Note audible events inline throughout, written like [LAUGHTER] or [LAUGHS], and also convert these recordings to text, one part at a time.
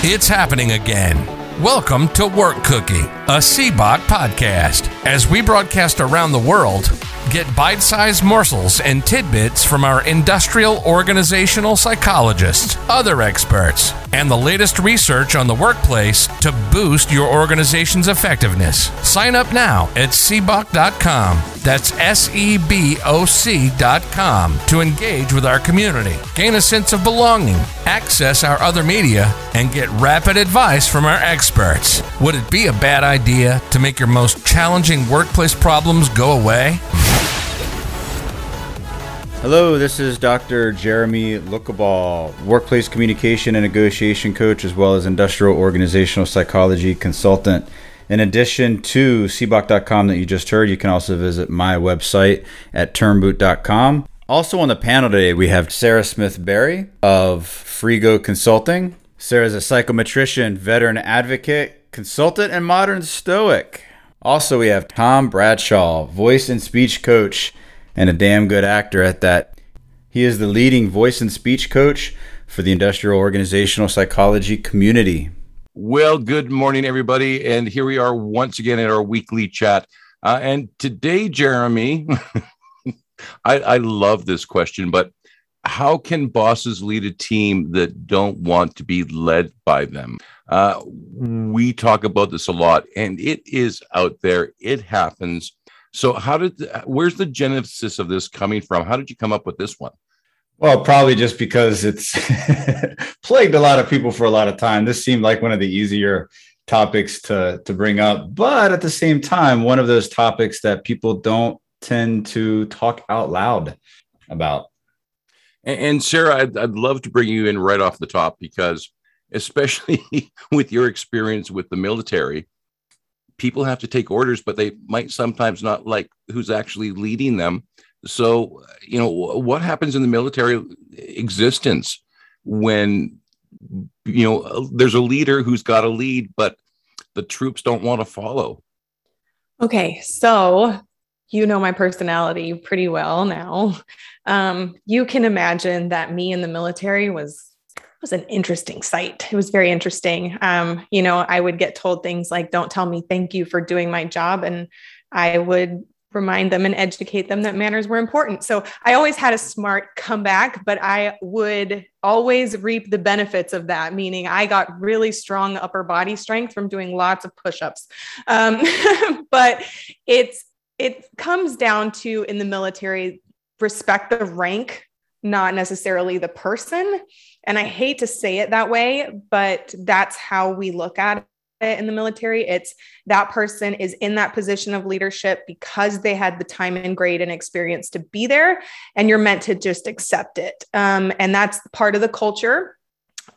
It's happening again. Welcome to Work Cookie, a CBOC podcast. As we broadcast around the world, get bite sized morsels and tidbits from our industrial organizational psychologists, other experts, and the latest research on the workplace to boost your organization's effectiveness. Sign up now at cboc.com. That's S E B O C.com to engage with our community, gain a sense of belonging, access our other media, and get rapid advice from our experts. Would it be a bad idea to make your most challenging workplace problems go away? Hello, this is Dr. Jeremy Lookaball, workplace communication and negotiation coach, as well as industrial organizational psychology consultant. In addition to cboc.com that you just heard, you can also visit my website at turnboot.com. Also on the panel today, we have Sarah Smith Berry of Frigo Consulting. Sarah is a psychometrician, veteran advocate, consultant, and modern stoic. Also, we have Tom Bradshaw, voice and speech coach and a damn good actor at that. He is the leading voice and speech coach for the industrial organizational psychology community. Well, good morning, everybody. And here we are once again in our weekly chat. Uh, and today, Jeremy, [LAUGHS] I, I love this question, but how can bosses lead a team that don't want to be led by them? Uh, we talk about this a lot, and it is out there. It happens. So, how did where's the genesis of this coming from? How did you come up with this one? Well, probably just because it's [LAUGHS] plagued a lot of people for a lot of time. This seemed like one of the easier topics to to bring up, but at the same time, one of those topics that people don't tend to talk out loud about. And, and Sarah, I'd, I'd love to bring you in right off the top because, especially [LAUGHS] with your experience with the military, people have to take orders, but they might sometimes not like who's actually leading them. So, you know, what happens in the military existence when, you know, there's a leader who's got a lead, but the troops don't want to follow? Okay. So, you know my personality pretty well now. Um, you can imagine that me in the military was was an interesting sight. It was very interesting. Um, you know, I would get told things like, don't tell me thank you for doing my job. And I would remind them and educate them that manners were important. So I always had a smart comeback, but I would always reap the benefits of that, meaning I got really strong upper body strength from doing lots of push-ups. Um, [LAUGHS] but it's it comes down to in the military respect the rank not necessarily the person and I hate to say it that way, but that's how we look at it in the military. It's that person is in that position of leadership because they had the time and grade and experience to be there, and you're meant to just accept it. Um, and that's part of the culture.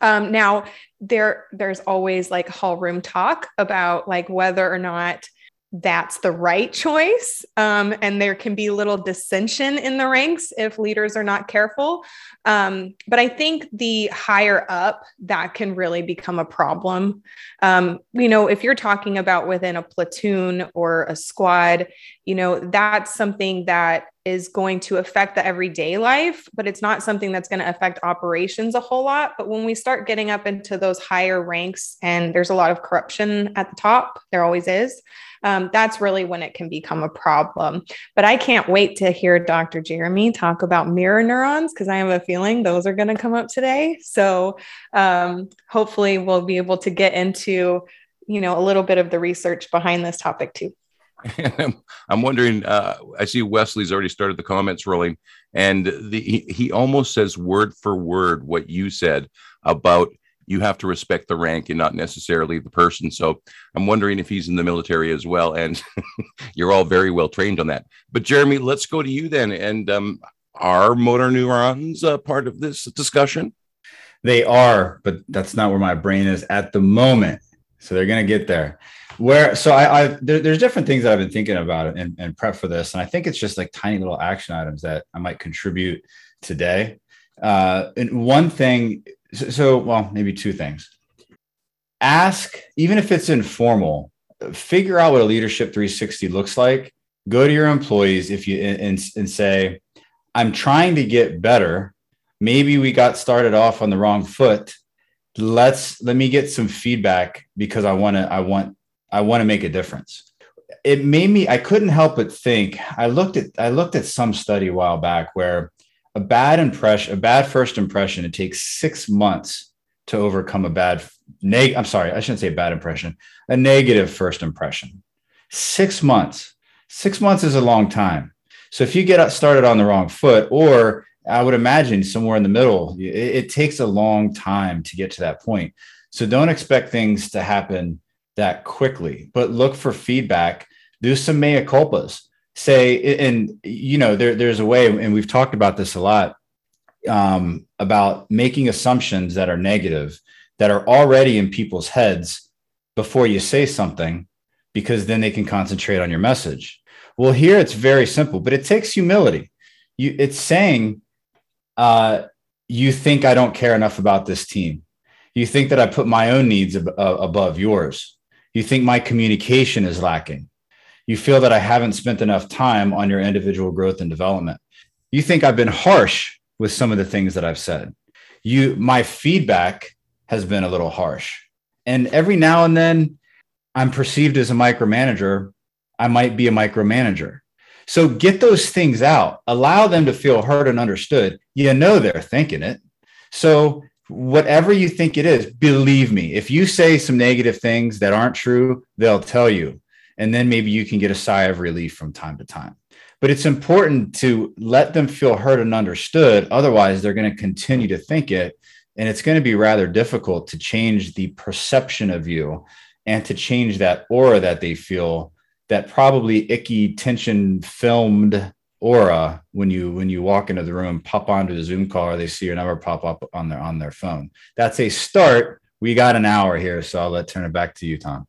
Um, now, there there's always like hall room talk about like whether or not that's the right choice. Um, and there can be little dissension in the ranks if leaders are not careful. Um, but I think the higher up, that can really become a problem. Um, you know, if you're talking about within a platoon or a squad, you know, that's something that is going to affect the everyday life, but it's not something that's going to affect operations a whole lot. But when we start getting up into those higher ranks and there's a lot of corruption at the top, there always is um, that's really when it can become a problem. But I can't wait to hear Dr. Jeremy talk about mirror neurons because I have a feeling those are going to come up today. So um, hopefully we'll be able to get into you know a little bit of the research behind this topic too. [LAUGHS] I'm wondering. Uh, I see Wesley's already started the comments rolling, and the, he, he almost says word for word what you said about you have to respect the rank and not necessarily the person. So I'm wondering if he's in the military as well. And [LAUGHS] you're all very well trained on that. But Jeremy, let's go to you then. And um, are motor neurons a part of this discussion? They are, but that's not where my brain is at the moment. So they're going to get there. Where so I, I there, there's different things that I've been thinking about and, and prep for this, and I think it's just like tiny little action items that I might contribute today. Uh, and one thing so, so well, maybe two things. Ask, even if it's informal, figure out what a leadership 360 looks like. Go to your employees if you and, and say, I'm trying to get better. Maybe we got started off on the wrong foot. let's let me get some feedback because I want to I want I want to make a difference. It made me I couldn't help but think I looked at I looked at some study a while back where a bad impression a bad first impression it takes 6 months to overcome a bad neg I'm sorry I shouldn't say bad impression a negative first impression. 6 months. 6 months is a long time. So if you get started on the wrong foot or I would imagine somewhere in the middle. It, it, takes a long time to get to that point. So don't expect things to happen that quickly, but look for feedback. Do some mea culpas. Say, and you know, there, there's a way, and we've talked about this a lot um, about making assumptions that are negative that are already in people's heads before you say something, because then they can concentrate on your message. Well, here it's very simple, but it takes humility. You, it's saying uh, you think I don't care enough about this team. You think that I put my own needs ab- uh, above yours. You think my communication is lacking. You feel that I haven't spent enough time on your individual growth and development. You think I've been harsh with some of the things that I've said. You, my feedback has been a little harsh. And every now and then, I'm perceived as a micromanager. I might be a micromanager. So get those things out, allow them to feel heard and understood. You know they're thinking it. So whatever you think it is, believe me, if you say some negative things that aren't true, they'll tell you. And then maybe you can get a sigh of relief from time to time. But it's important to let them feel heard and understood. Otherwise, they're going to continue to think it. And it's going to be rather difficult to change the perception of you and to change that aura that they feel that probably icky tension filmed aura when you when you walk into the room pop onto the zoom call or they see your number pop up on their on their phone that's a start we got an hour here so i'll let turn it back to you tom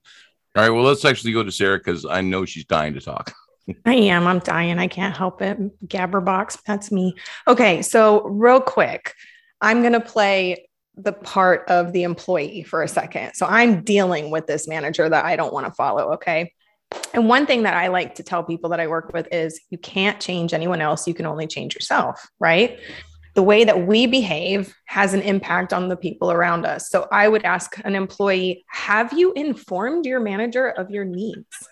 all right well let's actually go to sarah because i know she's dying to talk [LAUGHS] I am. I'm dying. I can't help it. Gabberbox, that's me. Okay, so real quick, I'm going to play the part of the employee for a second. So I'm dealing with this manager that I don't want to follow. Okay. And one thing that I like to tell people that I work with is you can't change anyone else. You can only change yourself, right? The way that we behave has an impact on the people around us. So I would ask an employee, have you informed your manager of your needs?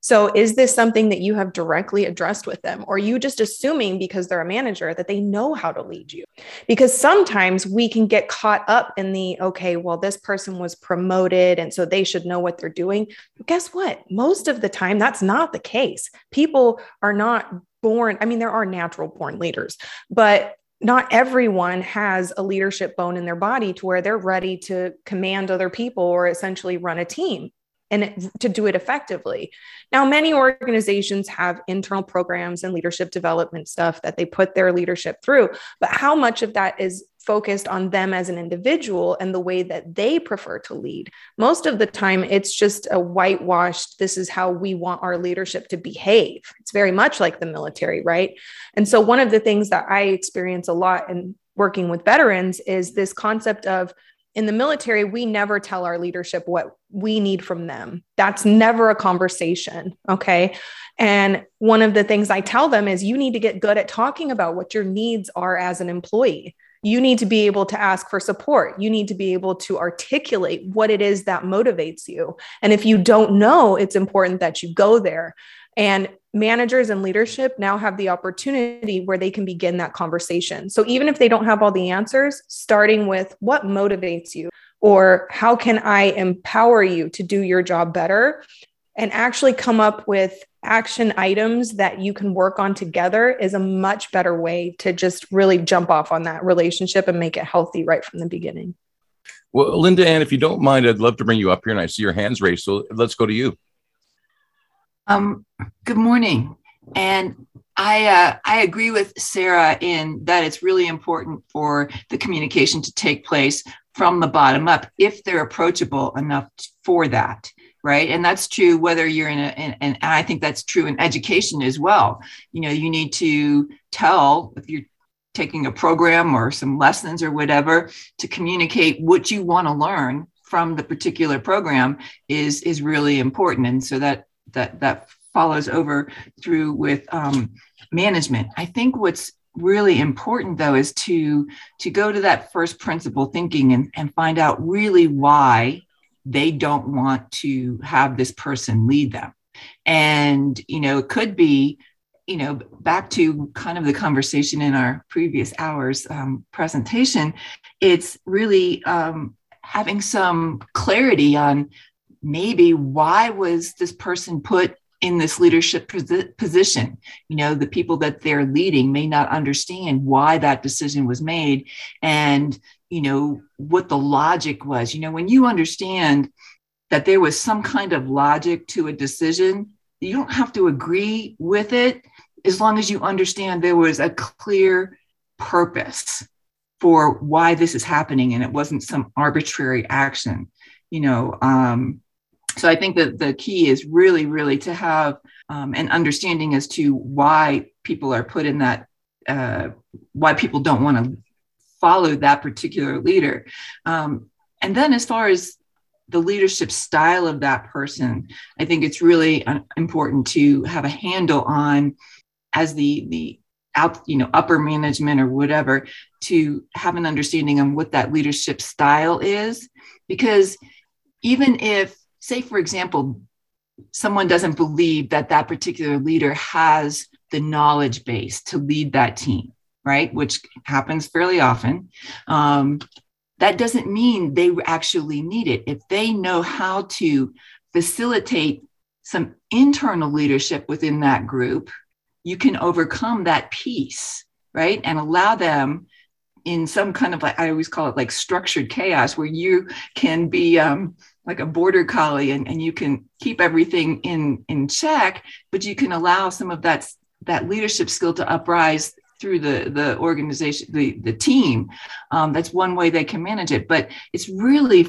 So, is this something that you have directly addressed with them? Or you just assuming because they're a manager that they know how to lead you? Because sometimes we can get caught up in the, okay, well, this person was promoted and so they should know what they're doing. But guess what? Most of the time, that's not the case. People are not born, I mean, there are natural born leaders, but not everyone has a leadership bone in their body to where they're ready to command other people or essentially run a team and to do it effectively. Now, many organizations have internal programs and leadership development stuff that they put their leadership through, but how much of that is focused on them as an individual and the way that they prefer to lead? Most of the time, it's just a whitewashed, this is how we want our leadership to behave. It's very much like the military, right? And so, one of the things that I experience a lot in working with veterans is this concept of in the military, we never tell our leadership what we need from them. That's never a conversation. Okay. And one of the things I tell them is you need to get good at talking about what your needs are as an employee. You need to be able to ask for support. You need to be able to articulate what it is that motivates you. And if you don't know, it's important that you go there. And managers and leadership now have the opportunity where they can begin that conversation. So even if they don't have all the answers, starting with what motivates you or how can I empower you to do your job better and actually come up with action items that you can work on together is a much better way to just really jump off on that relationship and make it healthy right from the beginning. Well, Linda Ann, if you don't mind, I'd love to bring you up here and I see your hands raised. So let's go to you. Um, good morning. And I, uh, I agree with Sarah in that it's really important for the communication to take place from the bottom up if they're approachable enough for that right? And that's true whether you're in a in, and i think that's true in education as well. You know you need to tell if you're taking a program or some lessons or whatever to communicate what you want to learn from the particular program is is really important. And so that that that follows over through with um, management. I think what's really important though is to to go to that first principle thinking and, and find out really why they don't want to have this person lead them and you know it could be you know back to kind of the conversation in our previous hours um, presentation it's really um, having some clarity on maybe why was this person put in this leadership position? You know the people that they're leading may not understand why that decision was made and you know what the logic was. You know when you understand that there was some kind of logic to a decision you don't have to agree with it as long as you understand there was a clear purpose for why this is happening and it wasn't some arbitrary action. You know um, so I think that the key is really, really to have um, an understanding as to why people are put in that, uh, why people don't want to follow that particular leader. Um, and then as far as the leadership style of that person, I think it's really uh, important to have a handle on as the the out you know upper management or whatever to have an understanding on what that leadership style is because even if say, for example, someone doesn't believe that that particular leader has the knowledge base to lead that team, right? Which happens fairly often. Um, that doesn't mean they actually need it. If they know how to facilitate some internal leadership within that group, you can overcome that piece, right? And allow them in some kind of like, I always call it like structured chaos where you can be, um, like a border collie and, and you can keep everything in in check but you can allow some of that that leadership skill to uprise through the the organization the the team. Um, that's one way they can manage it but it's really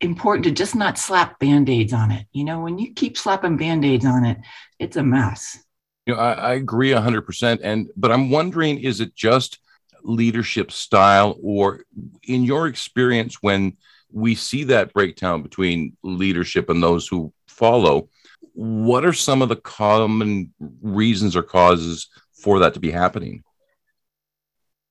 important to just not slap band-aids on it. You know when you keep slapping band-aids on it it's a mess. You know i, I agree 100% and but i'm wondering is it just leadership style or in your experience when we see that breakdown between leadership and those who follow. What are some of the common reasons or causes for that to be happening?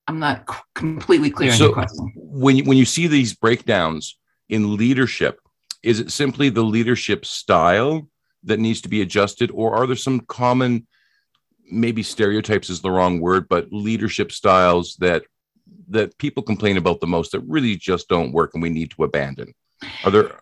I'm not completely clear so on your question. When you, when you see these breakdowns in leadership, is it simply the leadership style that needs to be adjusted, or are there some common, maybe stereotypes is the wrong word, but leadership styles that that people complain about the most that really just don't work and we need to abandon? Are there?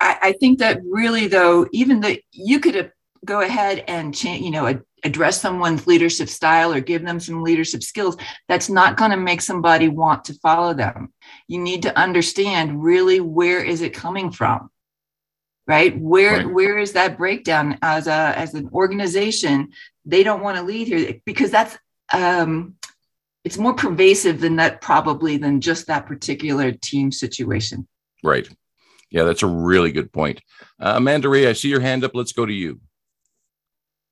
I, I think that really, though, even that you could go ahead and change, you know, address someone's leadership style or give them some leadership skills, that's not going to make somebody want to follow them. You need to understand really where is it coming from, right? Where right. where is that breakdown as a as an organization? They don't want to lead here because that's um, it's more pervasive than that probably than just that particular team situation. Right. Yeah that's a really good point. Uh, amanda ray i see your hand up. Let's go to you.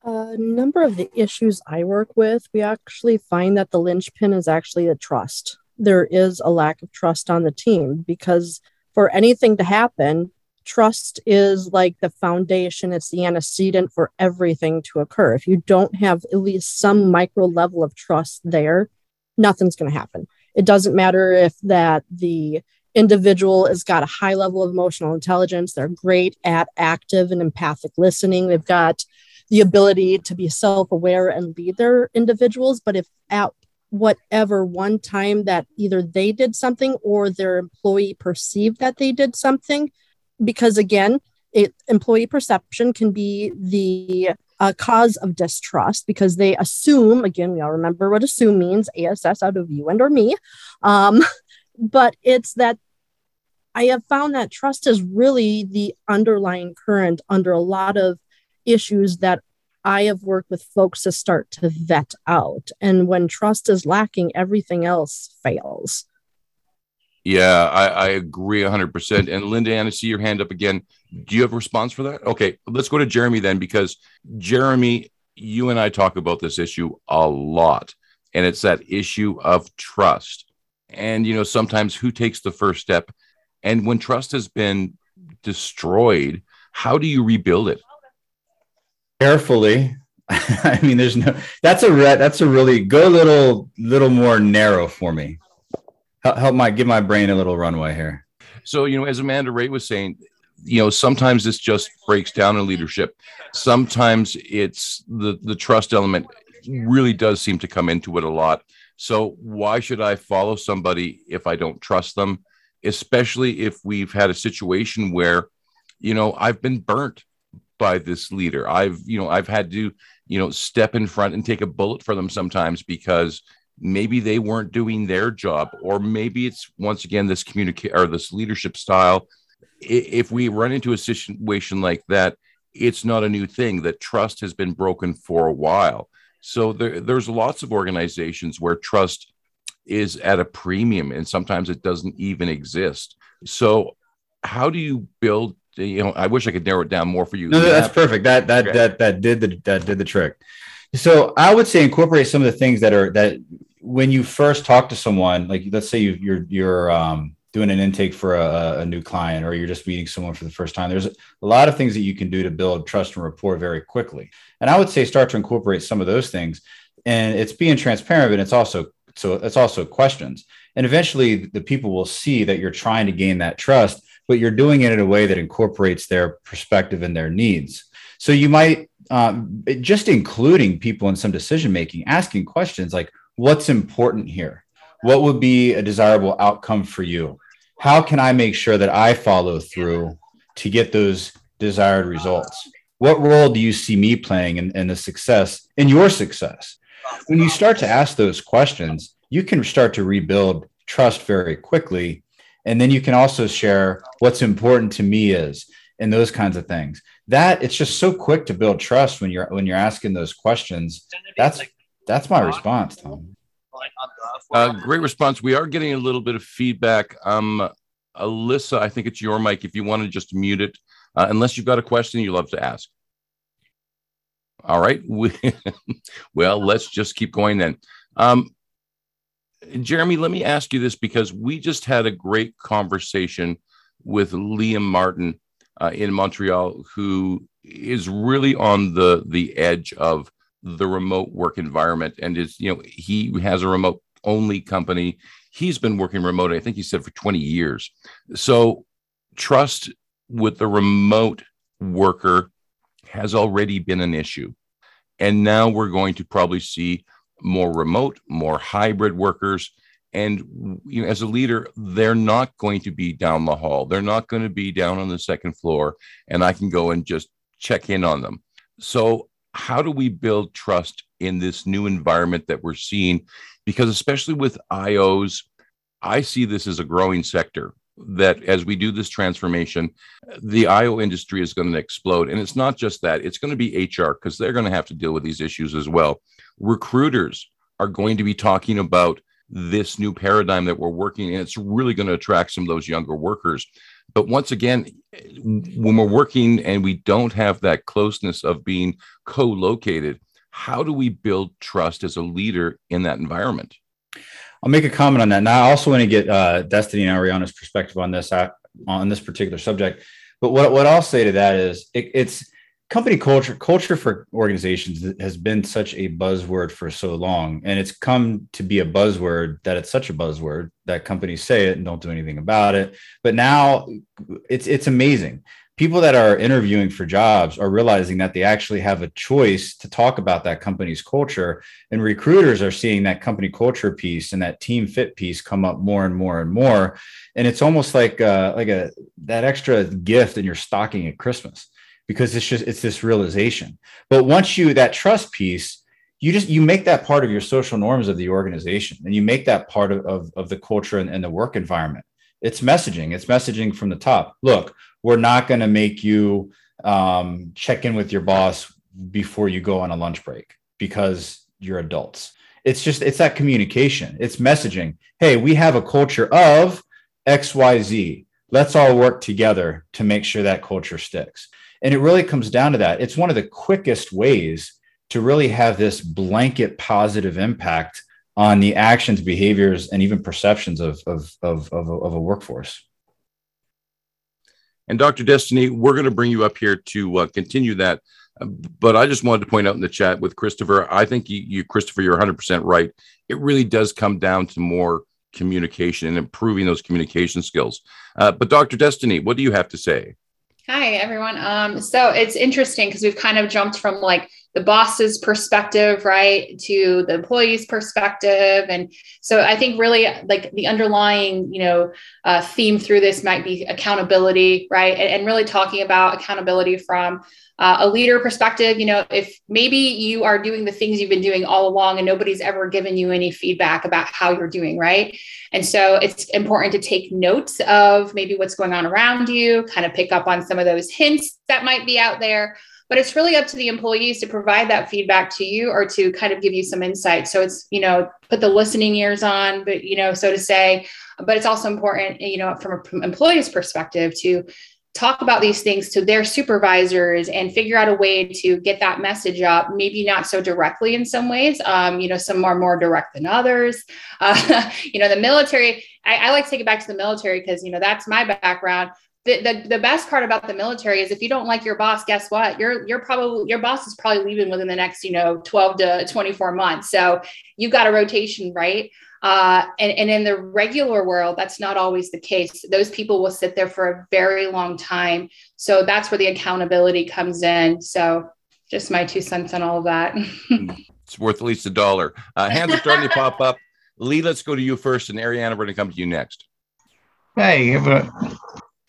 A number of the issues i work with we actually find that the linchpin is actually a trust. There is a lack of trust on the team because for anything to happen trust is like the foundation it's the antecedent for everything to occur. If you don't have at least some micro level of trust there nothing's going to happen. It doesn't matter if that the individual has got a high level of emotional intelligence, they're great at active and empathic listening, they've got the ability to be self-aware and lead their individuals, but if at whatever one time that either they did something or their employee perceived that they did something because again it, employee perception can be the a cause of distrust because they assume again we all remember what assume means ass out of you and or me um, [LAUGHS] but it's that i have found that trust is really the underlying current under a lot of issues that i have worked with folks to start to vet out. And when trust is lacking everything else fails yeah, I, I agree 100%. And Linda Ann, I see your hand up again. Do you have a response for that? Okay, let's go to Jeremy then, because Jeremy, you and I talk about this issue a lot, and it's that issue of trust. And, you know, sometimes who takes the first step? And when trust has been destroyed, how do you rebuild it? Carefully. [LAUGHS] I mean, there's no. That's a re- that's a really go little little more narrow for me. Help, my give my brain a little runway here. So you know, as Amanda Ray was saying, you know, sometimes this just breaks down in leadership. Sometimes it's the the trust element really does seem to come into it a lot. So why should I follow somebody if I don't trust them? Especially if we've had a situation where, you know, I've been burnt by this leader. I've, you know, I've had to, you know, step in front and take a bullet for them sometimes because maybe they weren't doing their job, or maybe it's once again this communicate or this leadership style. If we run into a situation like that, it's not a new thing. That trust has been broken for a while. So there, there's lots of organizations where trust is at a premium, and sometimes it doesn't even exist. So how do you build you know, I wish I could narrow it down more for you. No, that's perfect. That that okay. that that did the that did the trick. So I would say incorporate some of the things that are that when you first talk to someone, like let's say you, you're, you're um, doing an intake for a, a, new client, or you're just meeting someone for the first time. There's a lot of things that you can do to build trust and rapport very quickly. And I would say start to incorporate some of those things. And it's being transparent, but it's also so it's also questions. And eventually, the people will see that you're trying to gain that trust but you're doing it in a way that incorporates their perspective and their needs. So you might um, just including people in some decision making, asking questions like, what's important here? What would be a desirable outcome for you? How can I make sure that I follow through to get those desired results? What role do you see me playing in, in the success, in your success? When you start to ask those questions, you can start to rebuild trust very quickly and then you can also share what's important to me is and those kinds of things. That it's just so quick to build trust when you're when you're asking those questions. That's that's my response tom. Uh, great response. We are getting a little bit of feedback. Um alyssa i think it's your mic if you want to just mute it. Uh, unless you've got a question you love to ask. All right [LAUGHS] we, well let's just keep going then. Um, Jeremy, let me ask you this because we just had a great conversation with Liam Martin uh, in Montreal, who is really on the the edge of the remote work environment, and is you know he has a remote only company. He's been working remote, I think he said for twenty years. So trust with the remote worker has already been an issue, and now we're going to probably see more remote, more hybrid workers. And you know, as a leader, they're not going to be down the hall. They're not going to be down on the second floor, and I can go and just check in on them. So, how do we build trust in this new environment that we're seeing? Because especially with IOs, I see this as a growing sector that as we do this transformation, the IO industry is going to explode. And it's not just that, it's going to be HR because they're going to have to deal with these issues as well recruiters are going to be talking about this new paradigm that we're working in. It's really going to attract some of those younger workers. But once again, when we're working and we don't have that closeness of being co located, how do we build trust as a leader in that environment? I'll make a comment on that. Now, I also want to get uh, Destiny and Ariana's perspective on this uh, on this particular subject. But what, what I'll say to that is it, it's company culture culture for organizations has been such a buzzword for so long and it's come to be a buzzword that it's such a buzzword that companies say it and don't do anything about it. But now it's it's amazing. People that are interviewing for jobs are realizing that they actually have a choice to talk about that company's culture and recruiters are seeing that company culture piece and that team fit piece come up more and more and more. And it's almost like uh, like a that extra gift in your stocking at christmas because it's just it's this realization. But once you that trust piece you just you make that part of your social norms of the organization and you make that part of, of, of the culture and, and the work environment. It's messaging. It's messaging from the top. Look we're not going to make you um, check in with your boss before you go on a lunch break because you're adults. It's just it's that communication. It's messaging. Hey we have a culture of xyz let's all work together to make sure that culture sticks and it really comes down to that. It's one of the quickest ways to really have this blanket positive impact on the actions, behaviors, and even perceptions of, of, of, of, a, of a workforce. And Dr. Destiny, we're going to bring you up here to uh, continue that. But I just wanted to point out in the chat with Christopher, I think you, you, Christopher, you're 100% right. It really does come down to more communication and improving those communication skills. Uh, but Dr. Destiny, what do you have to say? Hi, everyone. Um, so it's interesting because we've kind of jumped from like the boss's perspective, right, to the employee's perspective. And so I think really like the underlying, you know, uh, theme through this might be accountability, right? And, and really talking about accountability from uh, a leader perspective, you know, if maybe you are doing the things you've been doing all along and nobody's ever given you any feedback about how you're doing, right? And so it's important to take notes of maybe what's going on around you, kind of pick up on some of those hints that might be out there. But it's really up to the employees to provide that feedback to you or to kind of give you some insight. So it's, you know, put the listening ears on, but, you know, so to say, but it's also important, you know, from an employee's perspective to talk about these things to their supervisors and figure out a way to get that message up maybe not so directly in some ways um, you know some are more direct than others. [LAUGHS] Uh, you know the military I, I, like to take it back to the military because you know that's my background. The, the, the best part about the military is if you don't like your boss guess what? You're you're probably your boss is probably leaving within the next you know 12 to 24 months. So you've got a rotation right uh, and, and in the regular world, that's not always the case. Those people will sit there for a very long time. So that's where the accountability comes in. So just my two cents on all of that. it's worth at least a dollar. Uh, hands are starting to [LAUGHS] pop up. Lee, let's go to you first, and Ariana, we're going to come to you next. Hey,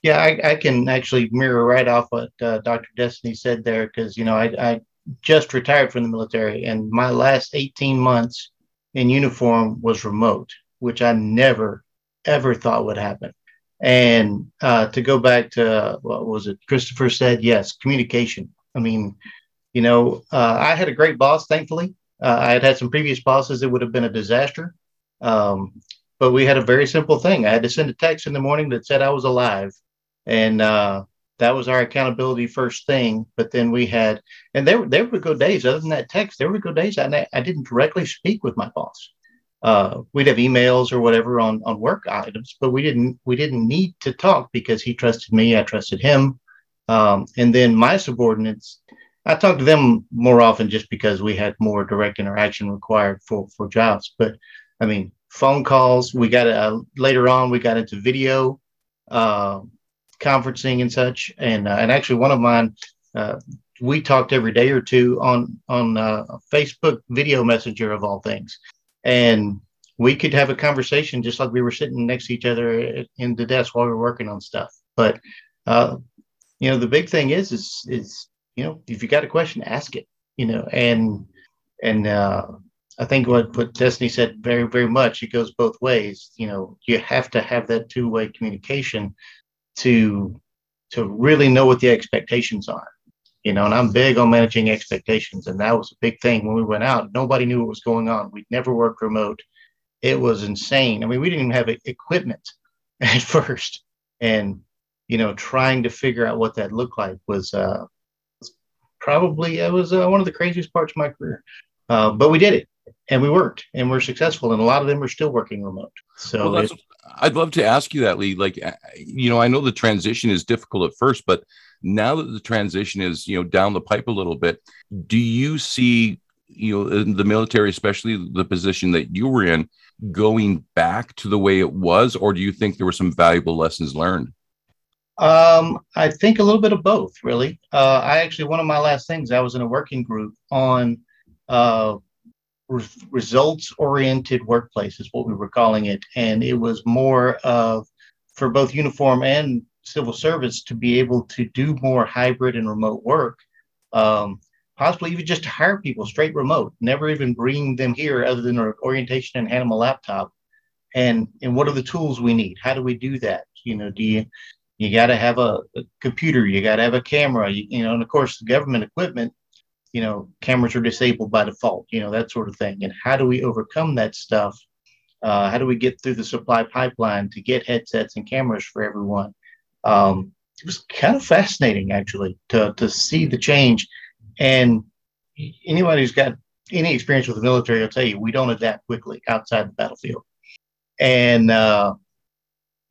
yeah, I, I, can actually mirror right off what uh, Dr. Destiny said there because, you know, I, I just retired from the military, and my last 18 months in uniform was remote, which I never, ever thought would happen. And uh, to go back to what was it? Christopher said, yes, communication. I mean, you know, uh, I had a great boss, thankfully. Uh, I had had some previous bosses that would have been a disaster. Um, but we had a very simple thing. I had to send a text in the morning that said I was alive. And uh, that was our accountability first thing. But then we had, and there there would go days other than that text. There would go days I I didn't directly speak with my boss. Uh, we'd have emails or whatever on on work items, but we didn't we didn't need to talk because he trusted me, I trusted him, um, and then my subordinates. I talked to them more often just because we had more direct interaction required for for jobs. But I mean, phone calls. We got uh, later on. We got into video. Uh, conferencing and such. And uh, and actually, one of mine, uh, we talked every day or two on on uh, Facebook video messenger of all things, and we could have a conversation just like we were sitting next to each other in the desk while we were working on stuff. But uh, you know, the big thing is is is you know, if you got a question, ask it. You know, and and uh, I think what, what Destiny said very, very much, it goes both ways. You know, you have to have that two way communication to to really know what the expectations are you know and i'm big on managing expectations and that was a big thing when we went out. Nobody knew what was going on. We'd never worked remote. It was insane. I mean we didn't even have equipment [LAUGHS] at first and you know trying to figure out what that looked like was uh probably it was uh, one of the craziest parts of my career. Uh, but we did it and we worked and we're successful and a lot of them are still working remote so well, it, I'd love to ask you that, Lee. Like, uh, you know, I know the transition is difficult at first, but now that the transition is, you know, down the pipe a little bit, do you see, you know, in the military, especially the position that you were in, going back to the way it was, or do you think there were some valuable lessons learned? Um, I think a little bit of both, really. Uh, I actually, one of my last things, I was in a working group on uh, re- results oriented workplace is what we were calling it. And it was more of for both uniform and civil service to be able to do more hybrid and remote work um, possibly even just to hire people straight remote never even bring them here other than orientation and hand them a laptop. And and what are the tools we need? How do we do that? You know do you you got to have a, a, computer you got to have a camera you, you know and of course the government equipment you know, cameras are disabled by default, you know, that sort of thing. And how do we overcome that stuff? Uh, how do we get through the supply pipeline to get headsets and cameras for everyone? Um, it was kind of fascinating, actually, to, to see the change. And anybody who's got any experience with the military will tell you we don't adapt quickly outside the battlefield. And uh,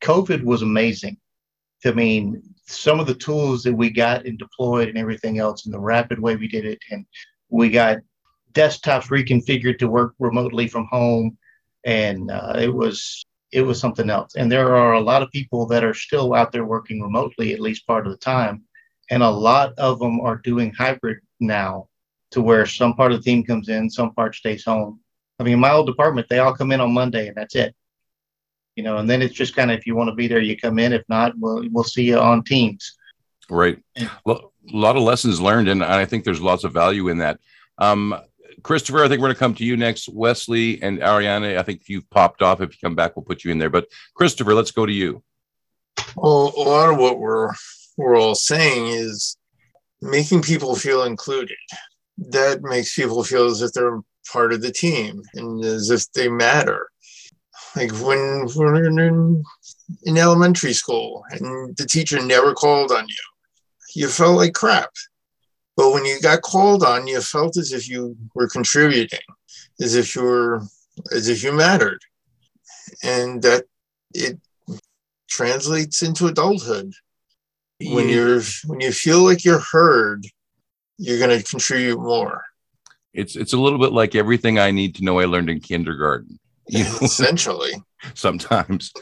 COVID was amazing. I mean, some of the tools that we got and deployed and everything else, and the rapid way we did it, and we got desktops reconfigured to work remotely from home, and uh, it was it was something else. And there are a lot of people that are still out there working remotely at least part of the time, and a lot of them are doing hybrid now, to where some part of the team comes in, some part stays home. I mean, my old department, they all come in on Monday, and that's it. You know, and then it's just kind of if you want to be there, you come in. If not, we'll we'll see you on Teams. Right. Well, a lot of lessons learned, and I think there's lots of value in that. Um, Christopher, I think we're going to come to you next. Wesley and Ariana, I think you've popped off. If you come back, we'll put you in there. But Christopher, let's go to you. Well, a lot of what we're we're all saying is making people feel included. That makes people feel as if they're part of the team and as if they matter. Like when we're in, in elementary school and the teacher never called on you, you felt like crap. But when you got called on, you felt as if you were contributing, as if you were, as if you mattered, and that it translates into adulthood. When you're when you feel like you're heard, you're going to contribute more. It's it's a little bit like everything I need to know I learned in kindergarten. You know? [LAUGHS] Essentially, [LAUGHS] sometimes,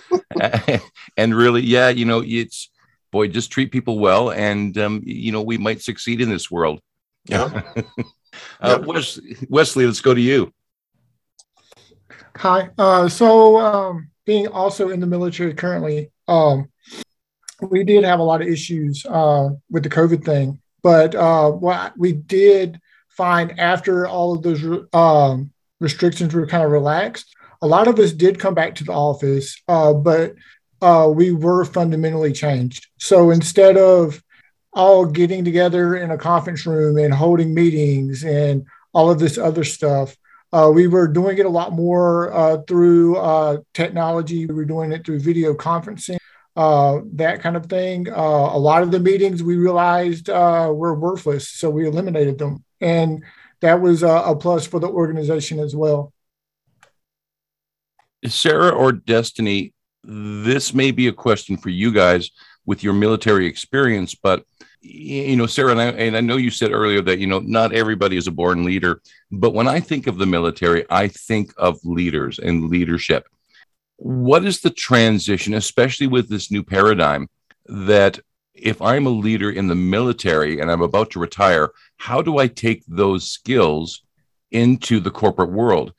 [LAUGHS] and really, yeah, you know, it's boy, just treat people well, and um, you know we might succeed in this world. Yeah. uh, Wes- Wesley, let's go to you. Hi. Uh, so, um, being also in the military currently, um, we did have a lot of issues uh, with the COVID thing. But uh, what we did find after all of those um, restrictions were kind of relaxed, a lot of us did come back to the office, uh, but uh, we were fundamentally changed. So instead of all getting together in a conference room and holding meetings and all of this other stuff, uh, we were doing it a lot more uh, through uh, technology. We were doing it through video conferencing, uh, that kind of thing. A lot of the meetings we realized were worthless, so we eliminated them. And that was a plus for the organization as well. Sarah or Destiny, this may be a question for you guys with your military experience, but you know, Sarah, and I, and I, know you said earlier that you know not everybody is a born leader, but when I think of the military, I think of leaders and leadership. What is the transition, especially with this new paradigm, that if I'm a leader in the military and I'm about to retire, how do I take those skills into the corporate world?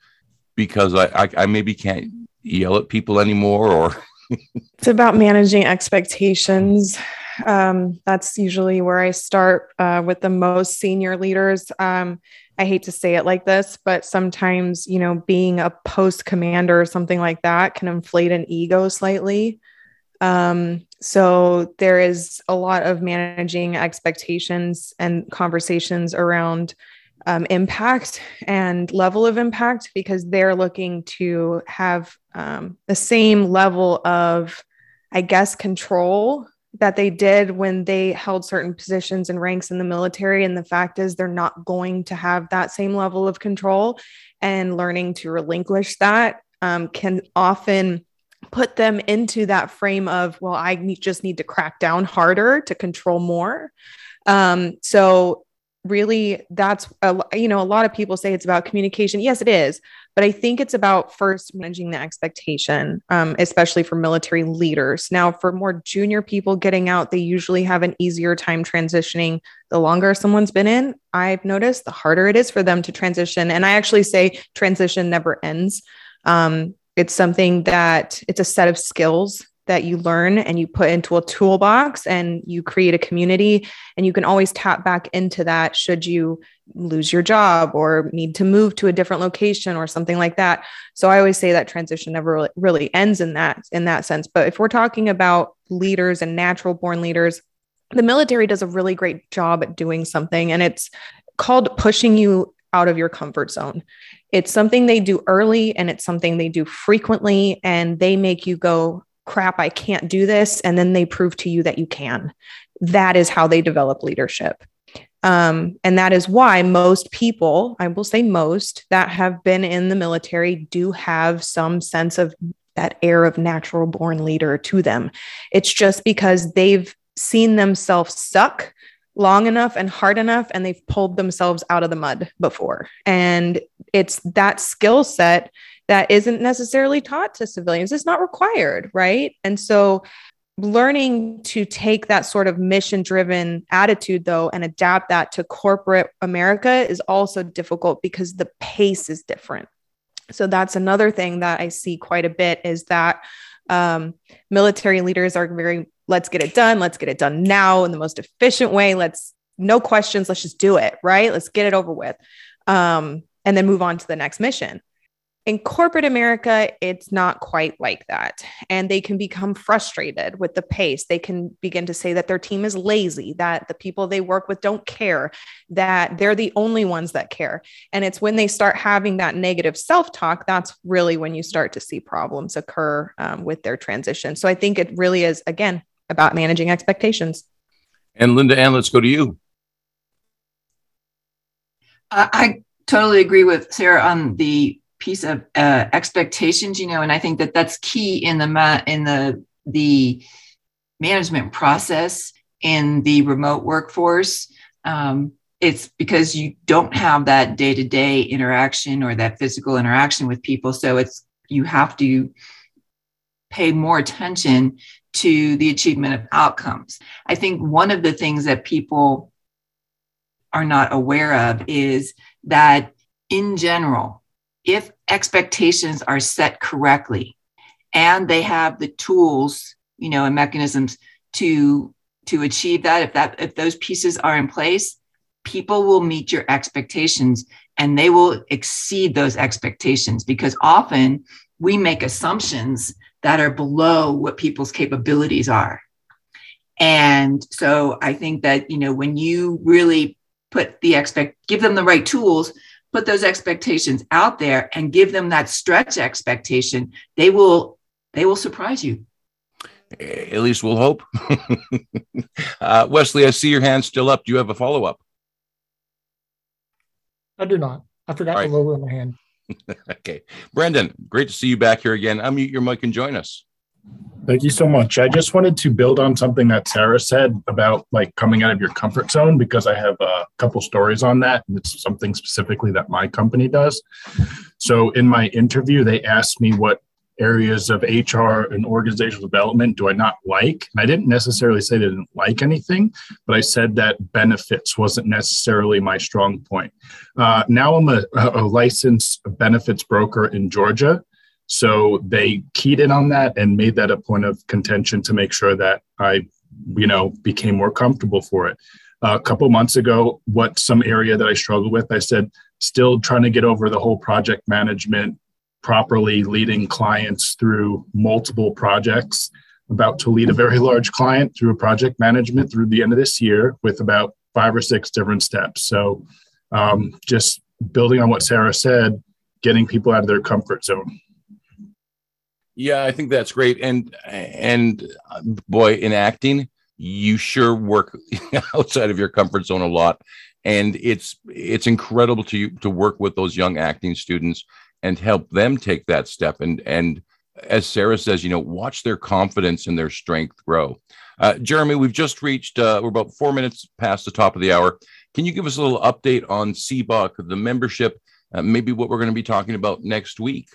Because I, I, I maybe can't yell at people anymore or [LAUGHS] it's about managing expectations. Um, that's usually where i start uh, with the most senior leaders. Um, i hate to say it like this but sometimes you know being a post commander or something like that can inflate an ego slightly. Um, so there is a lot of managing expectations and conversations around um, impact and level of impact because they're looking to have um, the same level of, I guess, control that they did when they held certain positions and ranks in the military. And the fact is, they're not going to have that same level of control. And learning to relinquish that um, can often put them into that frame of, well, I need, just need to crack down harder to control more. Um, so really that's a, you know a lot of people say it's about communication. Yes it is but i think it's about first managing the expectation um, especially for military leaders. Now for more junior people getting out they usually have an easier time transitioning. The longer someone's been in i've noticed the harder it is for them to transition. And i actually say transition never ends. Um, it's something that it's a set of skills that you learn and you put into a toolbox and you create a community and you can always tap back into that should you lose your job or need to move to a different location or something like that. So i always say that transition never really, ends in that in that sense. But if we're talking about leaders and natural born leaders the military does a really great job at doing something and it's called pushing you out of your comfort zone. It's something they do early and it's something they do frequently and they make you go crap, I can't do this. And then they prove to you that you can. That is how they develop leadership. Um, and that is why most people, I will say most, that have been in the military do have some sense of that air of natural born leader to them. It's just because they've seen themselves suck long enough and hard enough and they've pulled themselves out of the mud before. And it's that skill set that isn't necessarily taught to civilians. It's not required, right? And so learning to take that sort of mission driven attitude though and adapt that to corporate America is also difficult because the pace is different. So that's another thing that I see quite a bit is that um, military leaders are very let's get it done. Let's get it done now in the most efficient way. Let's no questions. Let's just do it. Right. Let's get it over with. Um, and then move on to the next mission. In corporate America, it's not quite like that. And they can become frustrated with the pace. They can begin to say that their team is lazy, that the people they work with don't care, that they're the only ones that care. And it's when they start having that negative self talk, that's really when you start to see problems occur um, with their transition. So I think it really is, again, about managing expectations. And Linda Ann, let's go to you. I totally agree with Sarah on the piece of uh, expectations. You know, and I think that that's key in the ma- in the the management process in the remote workforce. Um, it's because you don't have that day to day interaction or that physical interaction with people. So it's you have to pay more attention to the achievement of outcomes. I think one of the things that people are not aware of is that in general, if expectations are set correctly and they have the tools, you know, and mechanisms to to achieve that, if that if those pieces are in place, people will meet your expectations and they will exceed those expectations because often we make assumptions that are below what people's capabilities are. And so I think that, you know, when you really put the expect, give them the right tools, put those expectations out there and give them that stretch expectation, they will, they will surprise you. At least we'll hope. [LAUGHS] uh, Wesley, I see your hand still up. Do you have a follow up? I do not. I forgot right. to lower my hand. [LAUGHS] okay. Brendan, great to see you back here again. Unmute your mic and join us. Thank you so much. I just wanted to build on something that Sarah said about like coming out of your comfort zone because I have a couple stories on that. And It's something specifically that my company does. So in my interview, they asked me what areas of HR and organizational development do I not like? And I didn't necessarily say I didn't like anything, but I said that benefits wasn't necessarily my strong point. Uh, now I'm a, a licensed benefits broker in Georgia. So they keyed in on that and made that a point of contention to make sure that I, you know, became more comfortable for it. A couple months ago, what some area that I struggled with, I said, still trying to get over the whole project management properly leading clients through multiple projects. About to lead a very large client through a project management through the end of this year with about five or six different steps. So, um, just building on what Sarah said, getting people out of their comfort zone. Yeah, I think that's great. And and boy, in acting, you sure work [LAUGHS] outside of your comfort zone a lot, and it's it's incredible to to work with those young acting students and help them take that step. And and as sarah says you know watch their confidence and their strength grow. Uh, jeremy we've just reached uh, we're about four minutes past the top of the hour. Can you give us a little update on cboc the membership uh, maybe what we're going to be talking about next week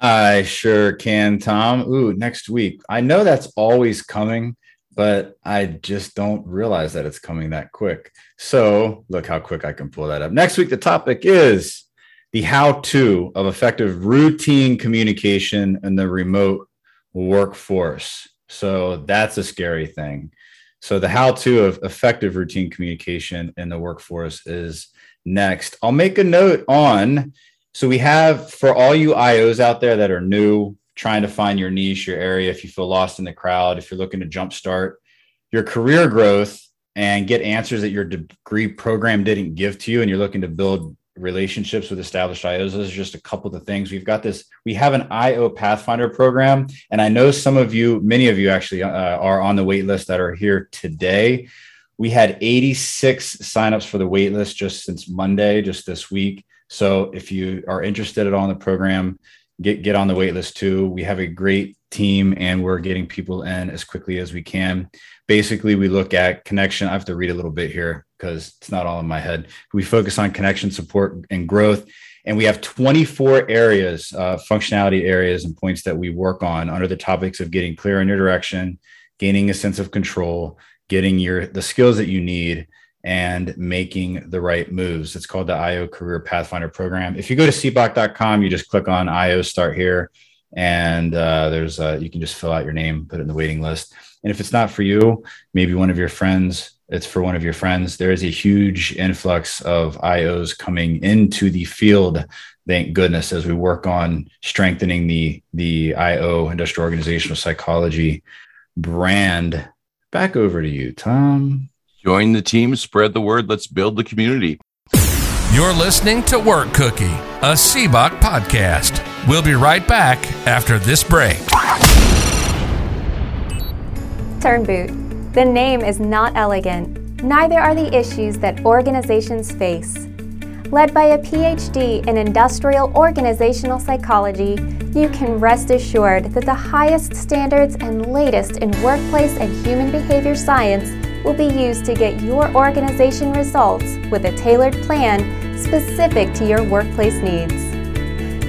i sure can tom ooh next week i know that's always coming but I just don't realize that it's coming that quick. So, look how quick I can pull that up. Next week, the topic is the how to of effective routine communication in the remote workforce. So that's a scary thing. So the how to of effective routine communication in the workforce is next. I'll make a note on. So we have for all you IOs out there that are new, trying to find your niche, your area, if you feel lost in the crowd, if you're looking to jumpstart your career growth and get answers that your degree program didn't give to you, and you're looking to build relationships with established IOs. Those are just a couple of the things. We've got this, we have an IO Pathfinder program. And I know some of you, many of you actually uh, are on the wait list that are here today. We had 86 signups for the wait list just since Monday, just this week. So if you are interested at all in the program, get get on the wait list too. We have a great team and we're getting people in as quickly as we can. Basically, we look at connection. I have to read a little bit here because it's not all in my head. We focus on connection, support, and growth. And we have 24 areas, uh, functionality areas, and points that we work on under the topics of getting clear on your direction, gaining a sense of control, getting your the skills that you need, and making the right moves. It's called the IO Career Pathfinder Program. If you go to cboc.com, you just click on IO Start Here, and uh, there's uh, you can just fill out your name, put it in the waiting list. And if it's not for you, maybe one of your friends, it's for one of your friends. There is a huge influx of IOs coming into the field. Thank goodness, as we work on strengthening the the IO industrial organizational psychology brand. Back over to you, Tom. Join the team, spread the word. Let's build the community. You're listening to Work Cookie, a CBOC podcast. We'll be right back after this break. Turnboot. The name is not elegant, neither are the issues that organizations face. Led by a PhD in industrial organizational psychology, you can rest assured that the highest standards and latest in workplace and human behavior science will be used to get your organization results with a tailored plan specific to your workplace needs.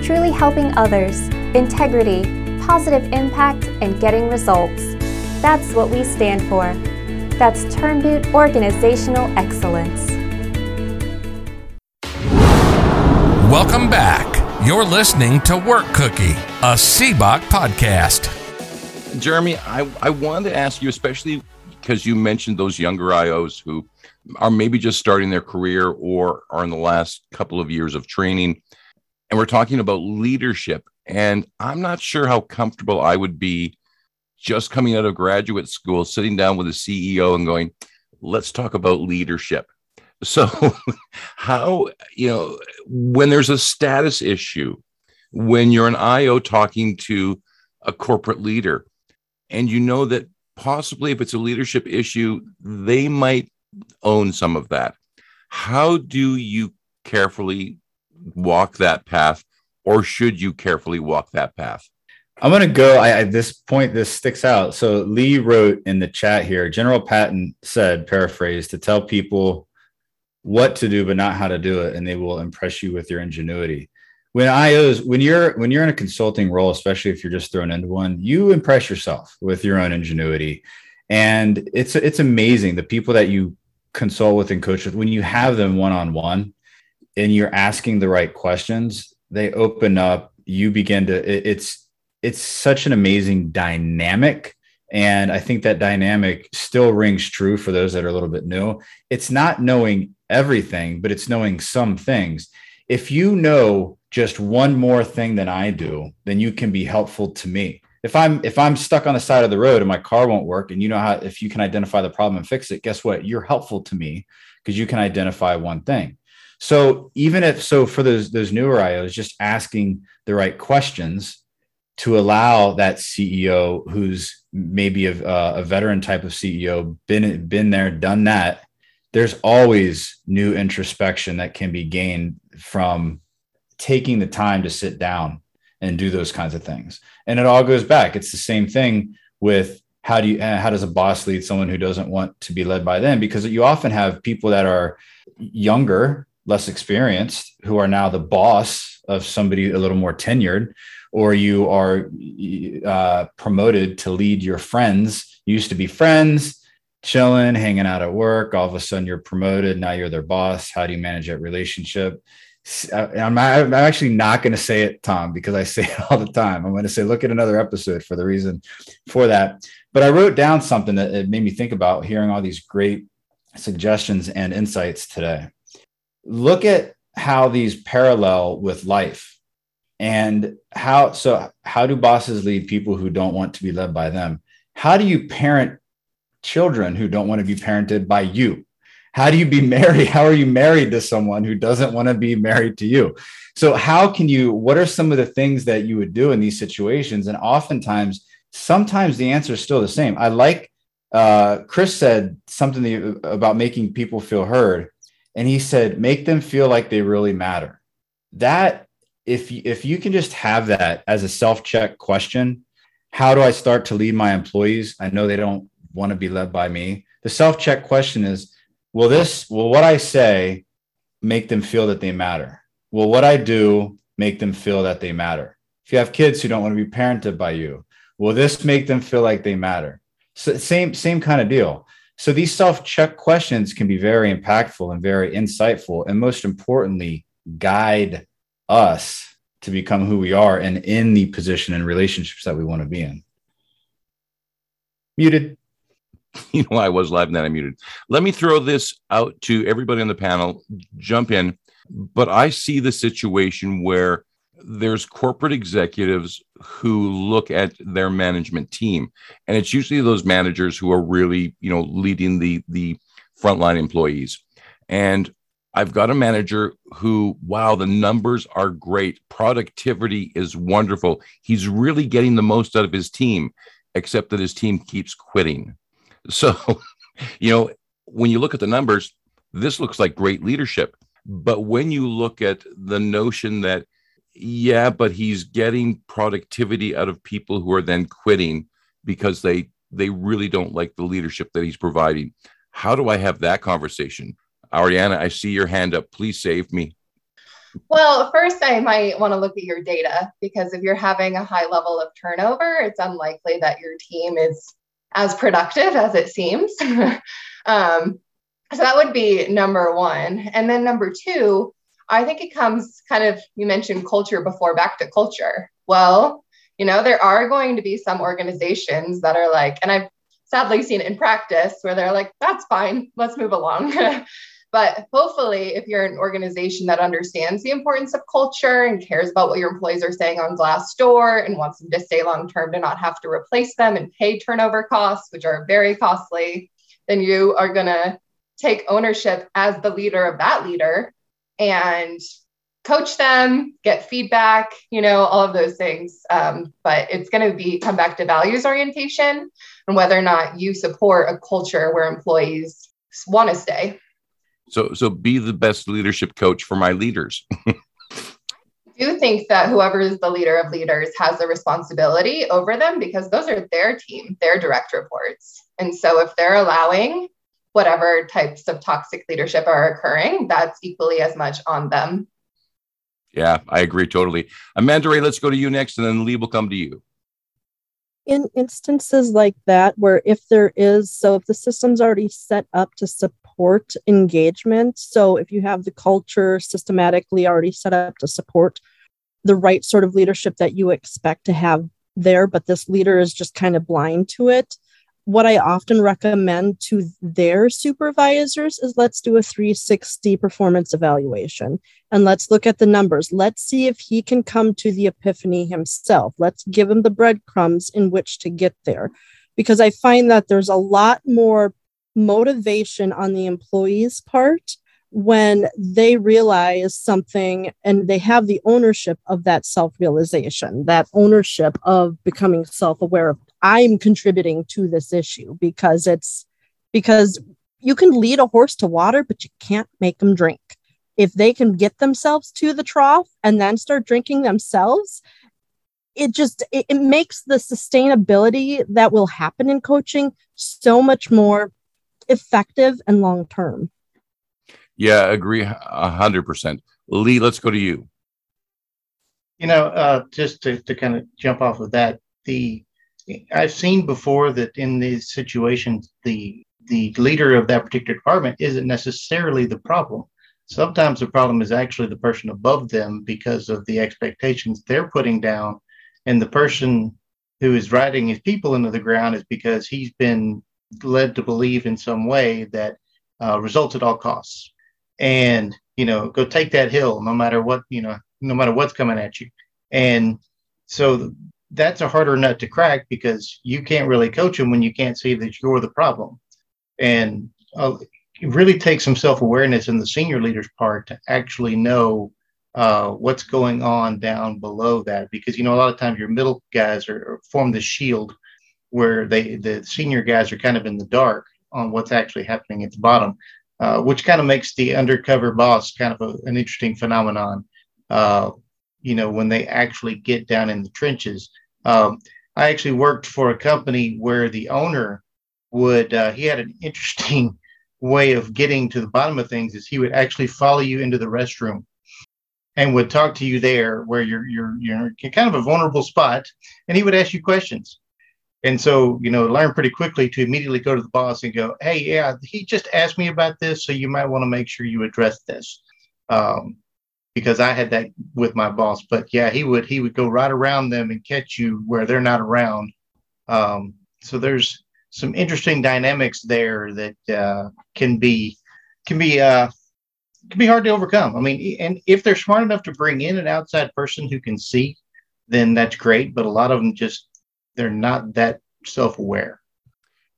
Truly helping others, integrity, positive impact, and getting results. That's what we stand for. That's Turnboot Organizational Excellence. Welcome back. You're listening to Work Cookie, a CBOC podcast. Jeremy, I, I wanted to ask you, especially because you mentioned those younger IOs who are maybe just starting their career or are in the last couple of years of training. And we're talking about leadership. And I'm not sure how comfortable I would be just coming out of graduate school, sitting down with a CEO and going, let's talk about leadership. [LAUGHS] So, how, you know, when there's a status issue, when you're an IO talking to a corporate leader, and you know that possibly if it's a leadership issue, they might own some of that. How do you carefully walk that path, or should you carefully walk that path? I'm going to go. I, at this point, this sticks out. So Lee wrote in the chat here General Patton said, paraphrase, to tell people what to do, but not how to do it, and they will impress you with your ingenuity when I IOs, when you're when you're in a consulting role, especially if you're just thrown into one, you impress yourself with your own ingenuity, and it's it's amazing the people that you consult with and coach with when you have them one on one, and you're asking the right questions. They open up. You begin to. It, it's it's such an amazing dynamic. And I think that dynamic still rings true for those that are a little bit new. It's not knowing everything, but it's knowing some things. If you know just one more thing than I do, then you can be helpful to me. If I'm if I'm stuck on the side of the road and my car won't work and you know how if you can identify the problem and fix it, guess what? You're helpful to me because you can identify one thing. So even if so for those those newer IOs, just asking the right questions to allow that CEO who's maybe a, uh, a veteran type of CEO, been been there, done that. There's always new introspection that can be gained from taking the time to sit down and do those kinds of things. And it all goes back. It's the same thing with how do you uh, how does a boss lead someone who doesn't want to be led by them? Because you often have people that are younger, less experienced who are now the boss of somebody a little more tenured or you are uh, promoted to lead your friends. You used to be friends chilling hanging out at work. All of a sudden you're promoted. Now you're their boss. How do you manage that relationship I'm, I'm actually not going to say it, Tom, because I say [LAUGHS] it all the time. I'm going to say, look at another episode for the reason for that. But I wrote down something that it made me think about hearing all these great suggestions and insights today. Look at how these parallel with life and how so how do bosses lead people who don't want to be led by them how do you parent children who don't want to be parented by you how do you be [LAUGHS] married? How are you married to someone who doesn't want to be married to you? So, how can you, what are some of the things that you would do in these situations? And oftentimes, sometimes the answer is still the same. I like, uh, Chris said something about making people feel heard. And he said, make them feel like they really matter. That if if you can just have that as a self-check question, how do I start to lead my employees? I know they don't want to be led by me. The self-check question is, will this will what I say make them feel that they matter? Will what I do make them feel that they matter? If you have kids who don't want to be parented by you, will this make them feel like they matter? So same same kind of deal. So these self-check questions can be very impactful and very insightful, and most importantly, guide us to become who we are and in the position and relationships that we want to be in. Muted. [LAUGHS] You know, I was live and then I muted. Let me throw this out to everybody on the panel. Jump in. But I see the situation where there's corporate executives who look at their management team and it's usually those managers who are really you know leading the the frontline employees and i've got a manager who wow the numbers are great productivity is wonderful he's really getting the most out of his team except that his team keeps quitting so [LAUGHS] you know when you look at the numbers this looks like great leadership but when you look at the notion that yeah, but he's getting productivity out of people who are then quitting because they they really don't like the leadership that he's providing. How do I have that conversation? Ariana, I see your hand up. Please save me. Well, first, I might want to look at your data because if you're having a high level of turnover, it's unlikely that your team is as productive as it seems. [LAUGHS] um, so that would be number one. And then number two, I think it comes kind of, you mentioned culture before, back to culture. Well, you know, there are going to be some organizations that are like, and I've sadly seen it in practice where they're like, that's fine, let's move along. [LAUGHS] but hopefully, if you're an organization that understands the importance of culture and cares about what your employees are saying on Glassdoor and wants them to stay long term to not have to replace them and pay turnover costs, which are very costly, then you are going to take ownership as the leader of that leader and coach them, get feedback, you know, all of those things. Um, but it's going to be come back to values orientation and whether or not you support a culture where employees want to stay. So, so be the best leadership coach for my leaders. [LAUGHS] I do think that whoever is the leader of leaders has a responsibility over them because those are their team, their direct reports. And so if they're allowing whatever types of toxic leadership are occurring, that's equally as much on them. Yeah, I agree totally. Amanda Ray, let's go to you next, and then Lee will come to you. In instances like that, where if there is, so if the system's already set up to support engagement, so if you have the culture systematically already set up to support the right sort of leadership that you expect to have there, but this leader is just kind of blind to it, what I often recommend to their supervisors is let's do a 360 performance evaluation and let's look at the numbers. Let's see if he can come to the epiphany himself. Let's give him the breadcrumbs in which to get there. Because I find that there's a lot more motivation on the employee's part when they realize something and they have the ownership of that self realization, that ownership of becoming self aware of I'm contributing to this issue because it's because you can lead a horse to water, but you can't make them drink. If they can get themselves to the trough and then start drinking themselves, it just it, it makes the sustainability that will happen in coaching so much more effective and long term. Yeah, agree a hundred percent. Lee, let's go to you. You know, uh, just to, to kind of jump off of that, the I've seen before that in these situations, the the leader of that particular department isn't necessarily the problem. Sometimes the problem is actually the person above them because of the expectations they're putting down, and the person who is riding his people into the ground is because he's been led to believe in some way that uh, results at all costs, and you know, go take that hill no matter what you know, no matter what's coming at you, and so that's a harder nut to crack because you can't really coach them when you can't see that you're the problem. And uh, it really takes some self awareness in the senior leader's part to actually know uh, what's going on down below that. Because, you know, a lot of times your middle guys are, are form the shield where they the senior guys are kind of in the dark on what's actually happening at the bottom, uh, which kind of makes the undercover boss kind of a, an interesting phenomenon. Uh, you know, when they actually get down in the trenches. Um, I actually worked for a company where the owner would, uh, he had an interesting [LAUGHS] way of getting to the bottom of things is he would actually follow you into the restroom and would talk to you there where you're you're you're kind of a vulnerable spot and he would ask you questions and so you know learn pretty quickly to immediately go to the boss and go hey yeah he just asked me about this so you might want to make sure you address this um, because i had that with my boss but yeah he would he would go right around them and catch you where they're not around um, so there's some interesting dynamics there that uh, can be can be uh, can be hard to overcome. I mean, and if they're smart enough to bring in an outside person who can see, then that's great. But a lot of them just they're not that self aware.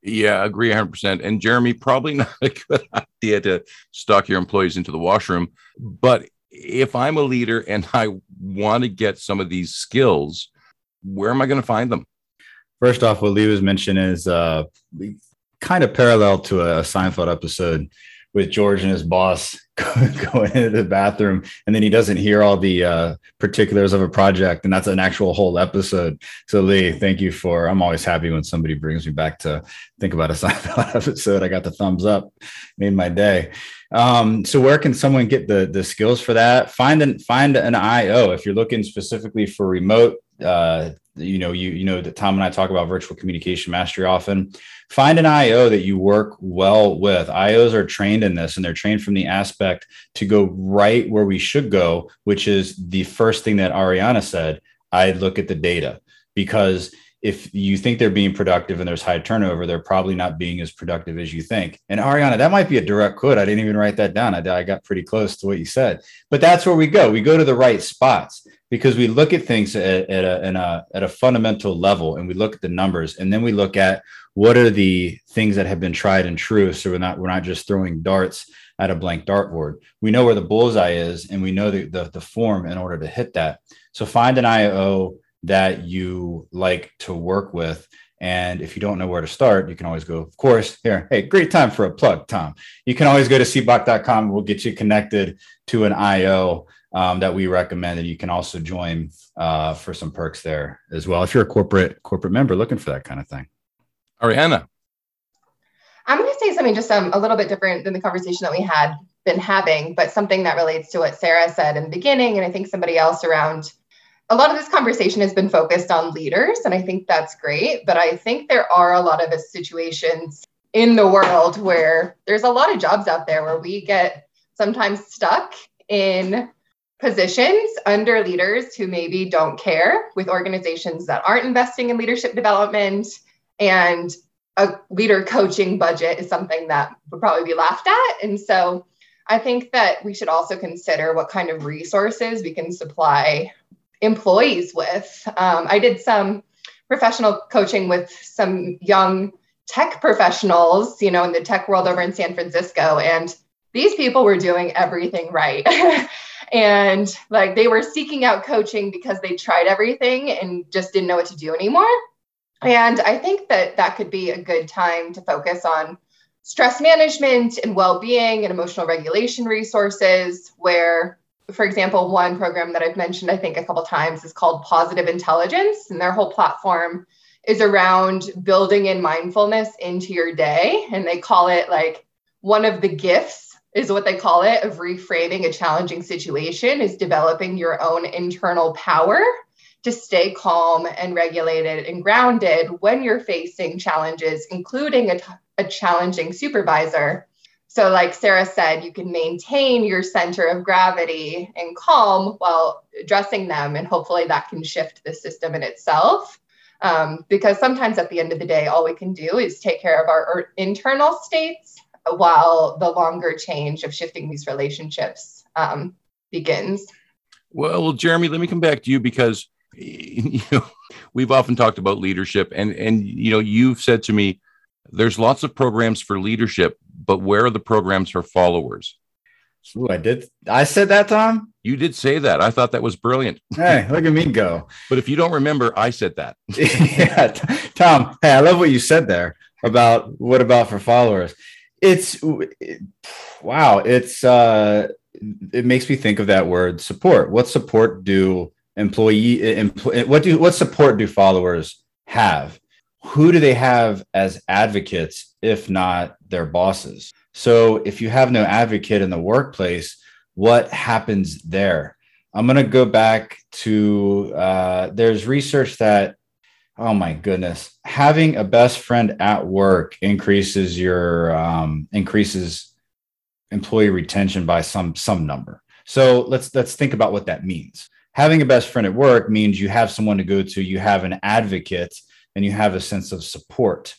Yeah, agree 100%. And Jeremy, probably [LAUGHS] not a good idea to stock your employees into the washroom. But if I'm a leader and I want to get some of these skills, where am I going to find them? First off, what Lee was mentioning is uh, kind of parallel to a Seinfeld episode with George and his boss [LAUGHS] going into the bathroom, and then he doesn't hear all the uh, particulars of a project, and that's an actual whole episode. So Lee, thank you for. I'm always happy when somebody brings me back to think about a [LAUGHS] Seinfeld episode. I got the thumbs up, made my day. Um, so where can someone get the the skills for that? Find an find an IO if you're looking specifically for remote uh, you know you you know that tom and i talk about virtual communication mastery often. Find an io that you work well with. Ios are trained in this and they're trained from the aspect to go right where we should go which is the first thing that ariana said i look at the data. Because if you think they're being productive and there's high turnover, they're probably not being as productive as you think. And Ariana, that might be a direct quote. I didn't even write that down. I, I got pretty close to what you said. But that's where we go. We go to the right spots because we look at things at, at, a, a, at a fundamental level and we look at the numbers and then we look at what are the things that have been tried and true. So we're not we're not just throwing darts at a blank dartboard. We know where the bullseye is and we know the, the, the form in order to hit that. So find an IO that you like to work with. And if you don't know where to start, you can always go, of course, here. Hey, great time for a plug, Tom. You can always go to cboc.com. We'll get you connected to an IO um, that we recommend. And you can also join uh, for some perks there as well. If you're a corporate corporate member looking for that kind of thing. Ariana. I'm going to say something just um, a little bit different than the conversation that we had been having, but something that relates to what Sarah said in the beginning. And I think somebody else around a lot of this conversation has been focused on leaders, and I think that's great. But I think there are a lot of situations in the world where there's a lot of jobs out there where we get sometimes stuck in positions under leaders who maybe don't care with organizations that aren't investing in leadership development and a leader coaching budget is something that would probably be laughed at and so i think that we should also consider what kind of resources we can supply employees with. Um, i did some professional coaching with some young tech professionals you know in the tech world over in san francisco and these people were doing everything right. [LAUGHS] And like they were seeking out coaching because they tried everything and just didn't know what to do anymore. And i think that that could be a good time to focus on stress management and well-being and emotional regulation resources where for example one program that i've mentioned i think a couple times is called positive intelligence. And their whole platform is around building in mindfulness into your day. And they call it like one of the gifts is what they call it of reframing a challenging situation is developing your own internal power to stay calm and regulated and grounded when you're facing challenges including a, t- a challenging supervisor so like sarah said you can maintain your center of gravity and calm while addressing them and hopefully that can shift the system in itself um, because sometimes at the end of the day all we can do is take care of our, our internal states while the longer change of shifting these relationships um, begins. Well, well, Jeremy, let me come back to you because [LAUGHS] you know we've often talked about leadership, and and you know you've said to me there's lots of programs for leadership, but where are the programs for followers? Ooh, I did. I said that, Tom. You did say that. I thought that was brilliant. [LAUGHS] Hey, look at me go. but if you don't remember, I said that. [LAUGHS] yeah, Tom. Hey, I love what you said there about what about for followers it's wow it's uh it makes me think of that word support what support do employee empl- what do what support do followers have who do they have as advocates if not their bosses. So if you have no advocate in the workplace what happens there? I'm going to go back to uh, there's research that oh my goodness having a best friend at work increases your um, increases employee retention by some some number. So let's let's think about what that means. Having a best friend at work means you have someone to go to you have an advocate and you have a sense of support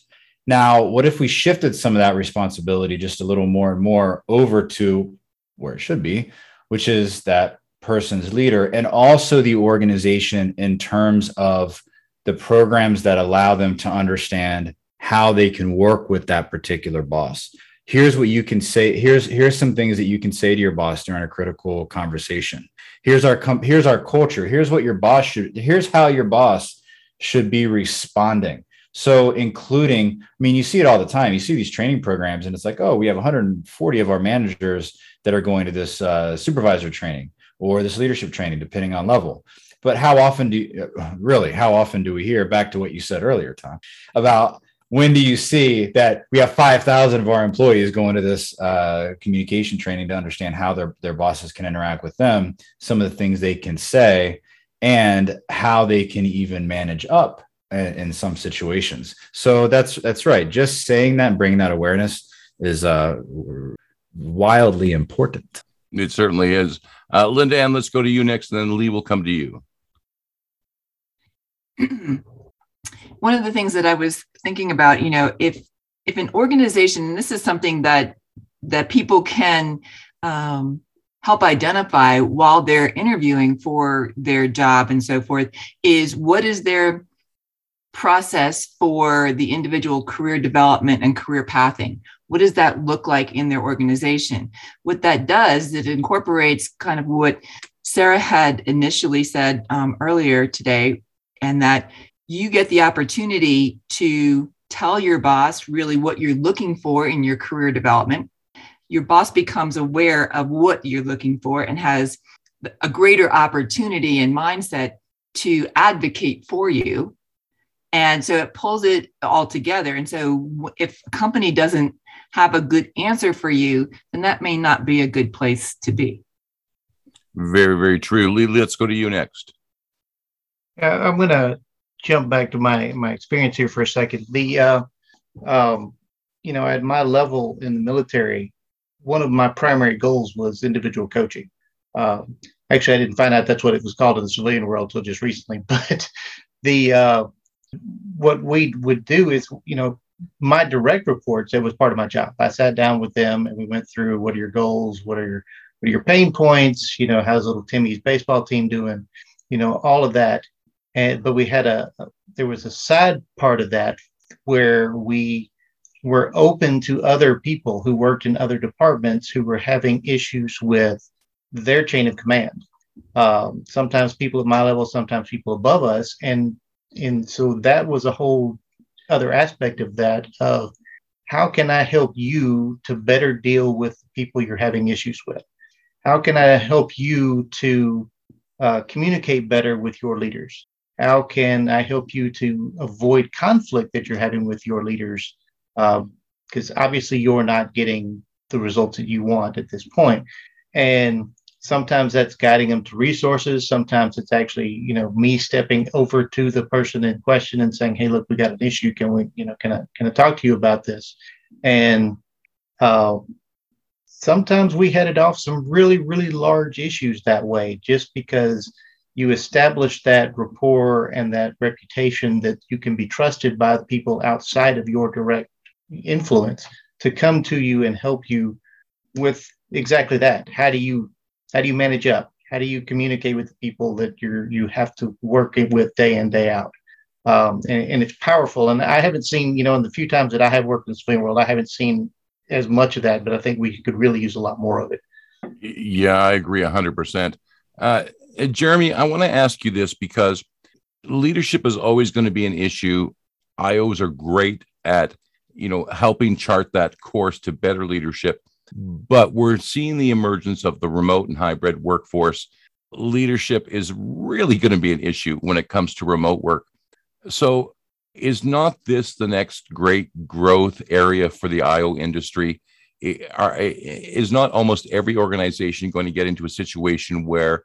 now what if we shifted some of that responsibility just a little more and more over to where it should be which is that person's leader and also the organization in terms of the programs that allow them to understand how they can work with that particular boss? Here's what you can say here's here's some things that you can say to your boss during a critical conversation. Here's our com- here's our culture. Here's what your boss should here's how your boss should be responding so including i mean you see it all the time. You see these training programs and it's like oh we have 140 of our managers that are going to this uh, supervisor training or this leadership training depending on level. But how often do you really how often do we hear back to what you said earlier tom about when do you see that we have 5000 of our employees going to this uh, communication training to understand how their, their bosses can interact with them some of the things they can say and how they can even manage up in, in some situations. So that's that's right. Just saying that and bringing that awareness is uh, wildly important. It certainly is. Uh, linda ann let's go to you next and then lee will come to you. [CLEARS THROAT] One of the things that I was thinking about, you know, if if an organization, this is something that that people can um, help identify while they're interviewing for their job and so forth, is what is their process for the individual career development and career pathing? What does that look like in their organization? What that does, it incorporates kind of what Sarah had initially said um, earlier today, and that you get the opportunity to tell your boss really what you're looking for in your career development. Your boss becomes aware of what you're looking for and has a greater opportunity and mindset to advocate for you. And so it pulls it all together. And so if a company doesn't have a good answer for you, then that may not be a good place to be. Very, very true. Lee, let's go to you next. Uh, I'm going to jump back to my my experience here for a second. The uh, um, you know, at my level in the military, one of my primary goals was individual coaching. Uh, actually, I didn't find out that's what it was called in the civilian world until just recently. [LAUGHS] But the uh, what we would do is, you know, my direct reports. It was part of my job. I sat down with them and we went through what are your goals, what are your what are your pain points. You know, how's little Timmy's baseball team doing? You know, all of that and but we had a there was a side part of that where we were open to other people who worked in other departments who were having issues with their chain of command um, sometimes people at my level sometimes people above us and and so that was a whole other aspect of that of how can i help you to better deal with people you're having issues with how can i help you to uh, communicate better with your leaders how can I help you to avoid conflict that you're having with your leaders? Because um, obviously you're not getting the results that you want at this point. And sometimes that's guiding them to resources. Sometimes it's actually, you know, me stepping over to the person in question and saying, "Hey, look, we got an issue. Can we, you know, can I can I talk to you about this?" And uh, sometimes we headed off some really really large issues that way, just because you establish that rapport and that reputation that you can be trusted by people outside of your direct influence to come to you and help you with exactly that how do you how do you manage up? How do you communicate with the people that you're you have to work with day in day out? Um, and, and, it's powerful. And i haven't seen you know in the few times that i have worked in the civilian world i haven't seen as much of that but i think we could really use a lot more of it. Yeah i agree 100% uh, uh, Jeremy, I want to ask you this because leadership is always going to be an issue. IOs are great at, you know, helping chart that course to better leadership. Mm. But we're seeing the emergence of the remote and hybrid workforce. leadership is really going to be an issue when it comes to remote work. So, is not this the next great growth area for the IO industry? Is not almost every organization going to get into a situation where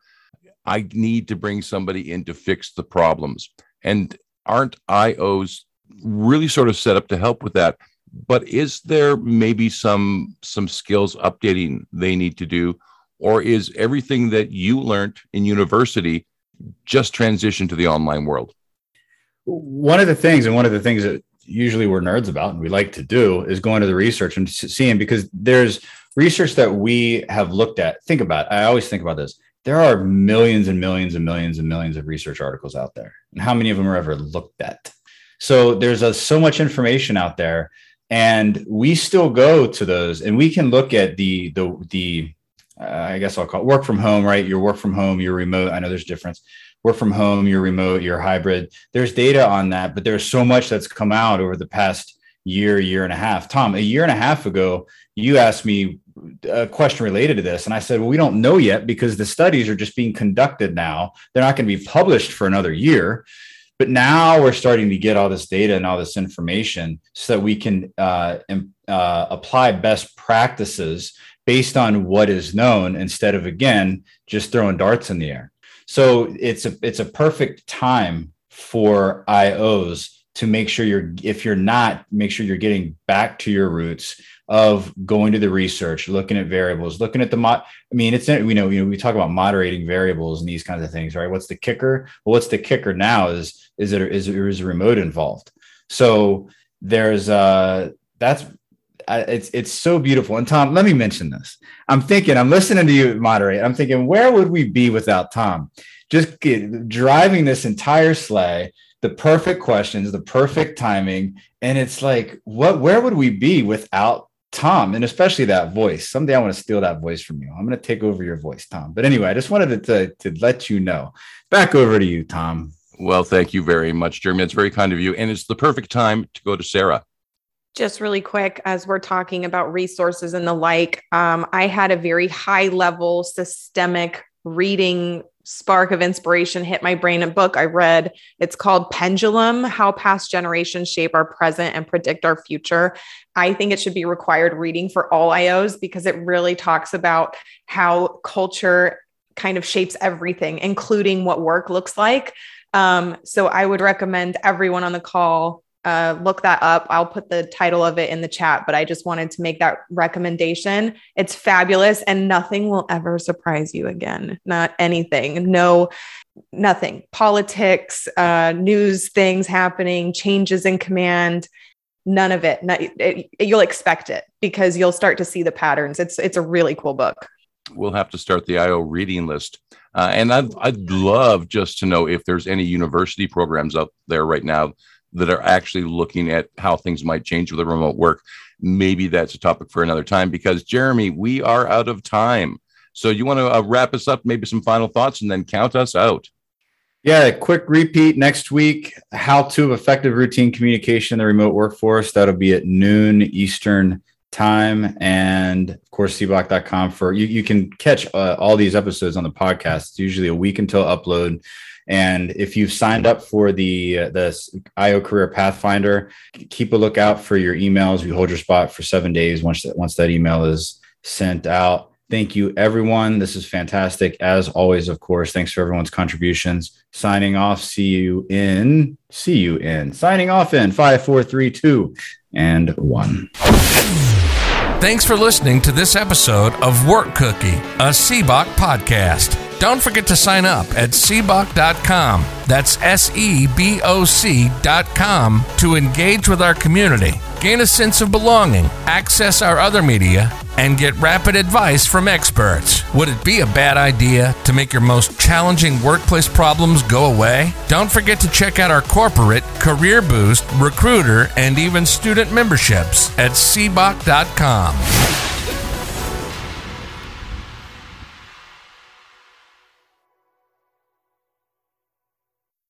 I need to bring somebody in to fix the problems? And aren't IOs really sort of set up to help with that? But is there maybe some some skills updating they need to do, or is everything that you learned in university just transition to the online world? one of the things, and one of the things that usually we're nerds about and we like to do is going to the research and seeing because there's research that we have looked at. Think about i always think about this. There are millions and millions and millions and millions of research articles out there. And how many of them are ever looked at? So there's a, so much information out there. And we still go to those and we can look at the, the, the, uh, I guess I'll call it work from home, right? Your work from home, your remote. I know there's difference work from home, you're remote, you're hybrid. There's data on that, but there's so much that's come out over the past year, year and a half. Tom, a year and a half ago, you asked me a question related to this. And I said, well, we don't know yet because the studies are just being conducted now. They're not going to be published for another year. But now we're starting to get all this data and all this information so that we can uh, uh, apply best practices based on what is known instead of, again, just throwing darts in the air. So it's a it's a perfect time for IOs to make sure you're if you're not make sure you're getting back to your roots of going to the research, looking at variables, looking at the mod. I mean, it's we know you know we talk about moderating variables and these kinds of things, right? What's the kicker? Well, what's the kicker now is is it is there is a remote involved? So there's uh that's it's it's so beautiful. And Tom, let me mention this. I'm thinking, I'm listening to you moderate. I'm thinking, where would we be without Tom? Just get, driving this entire sleigh, the perfect questions, the perfect timing, and it's like, what? Where would we be without Tom? And especially that voice. Someday I want to steal that voice from you. I'm going to take over your voice, Tom. But anyway, I just wanted to, to, to let you know. Back over to you, Tom. Well, thank you very much, Jeremy. It's very kind of you, and it's the perfect time to go to Sarah. Just really quick as we're talking about resources and the like um, i had a very high level systemic reading spark of inspiration hit my brain a book i read. It's called pendulum how past generations shape our present and predict our future. I think it should be required reading for all ios because it really talks about how culture kind of shapes everything including what work looks like um, so i would recommend everyone on the call uh, look that up. I'll put the title of it in the chat, but I just wanted to make that recommendation. It's fabulous and nothing will ever surprise you again. Not anything. No, nothing. Politics, uh, news, things happening, changes in command. None of it. Not, it. You'll expect it because you'll start to see the patterns. It's it's a really cool book. We'll have to start the IO reading list. Uh, and I'd, I'd love just to know if there's any university programs out there right now that are actually looking at how things might change with the remote work. Maybe that's a topic for another time because, Jeremy, we are out of time. So, you want to uh, wrap us up, maybe some final thoughts, and then count us out. Yeah, quick repeat next week how to effective routine communication in the remote workforce. That'll be at noon Eastern time. And of course, cboc.com for you. You can catch uh, all these episodes on the podcast. It's usually a week until upload. And if you've signed up for the uh, the IO Career Pathfinder, keep a lookout for your emails. We hold your spot for seven days once that once that email is sent out. Thank you, everyone. This is fantastic. As always, of course, thanks for everyone's contributions. Signing off. See you in. See you in. Signing off in five, four, three, two, and one. Thanks for listening to this episode of Work Cookie, a CBOC podcast. Don't forget to sign up at seboc.com. That's S E B O C.com to engage with our community, gain a sense of belonging, access our other media, and get rapid advice from experts. Would it be a bad idea to make your most challenging workplace problems go away? Don't forget to check out our corporate, career boost, recruiter, and even student memberships at seboc.com.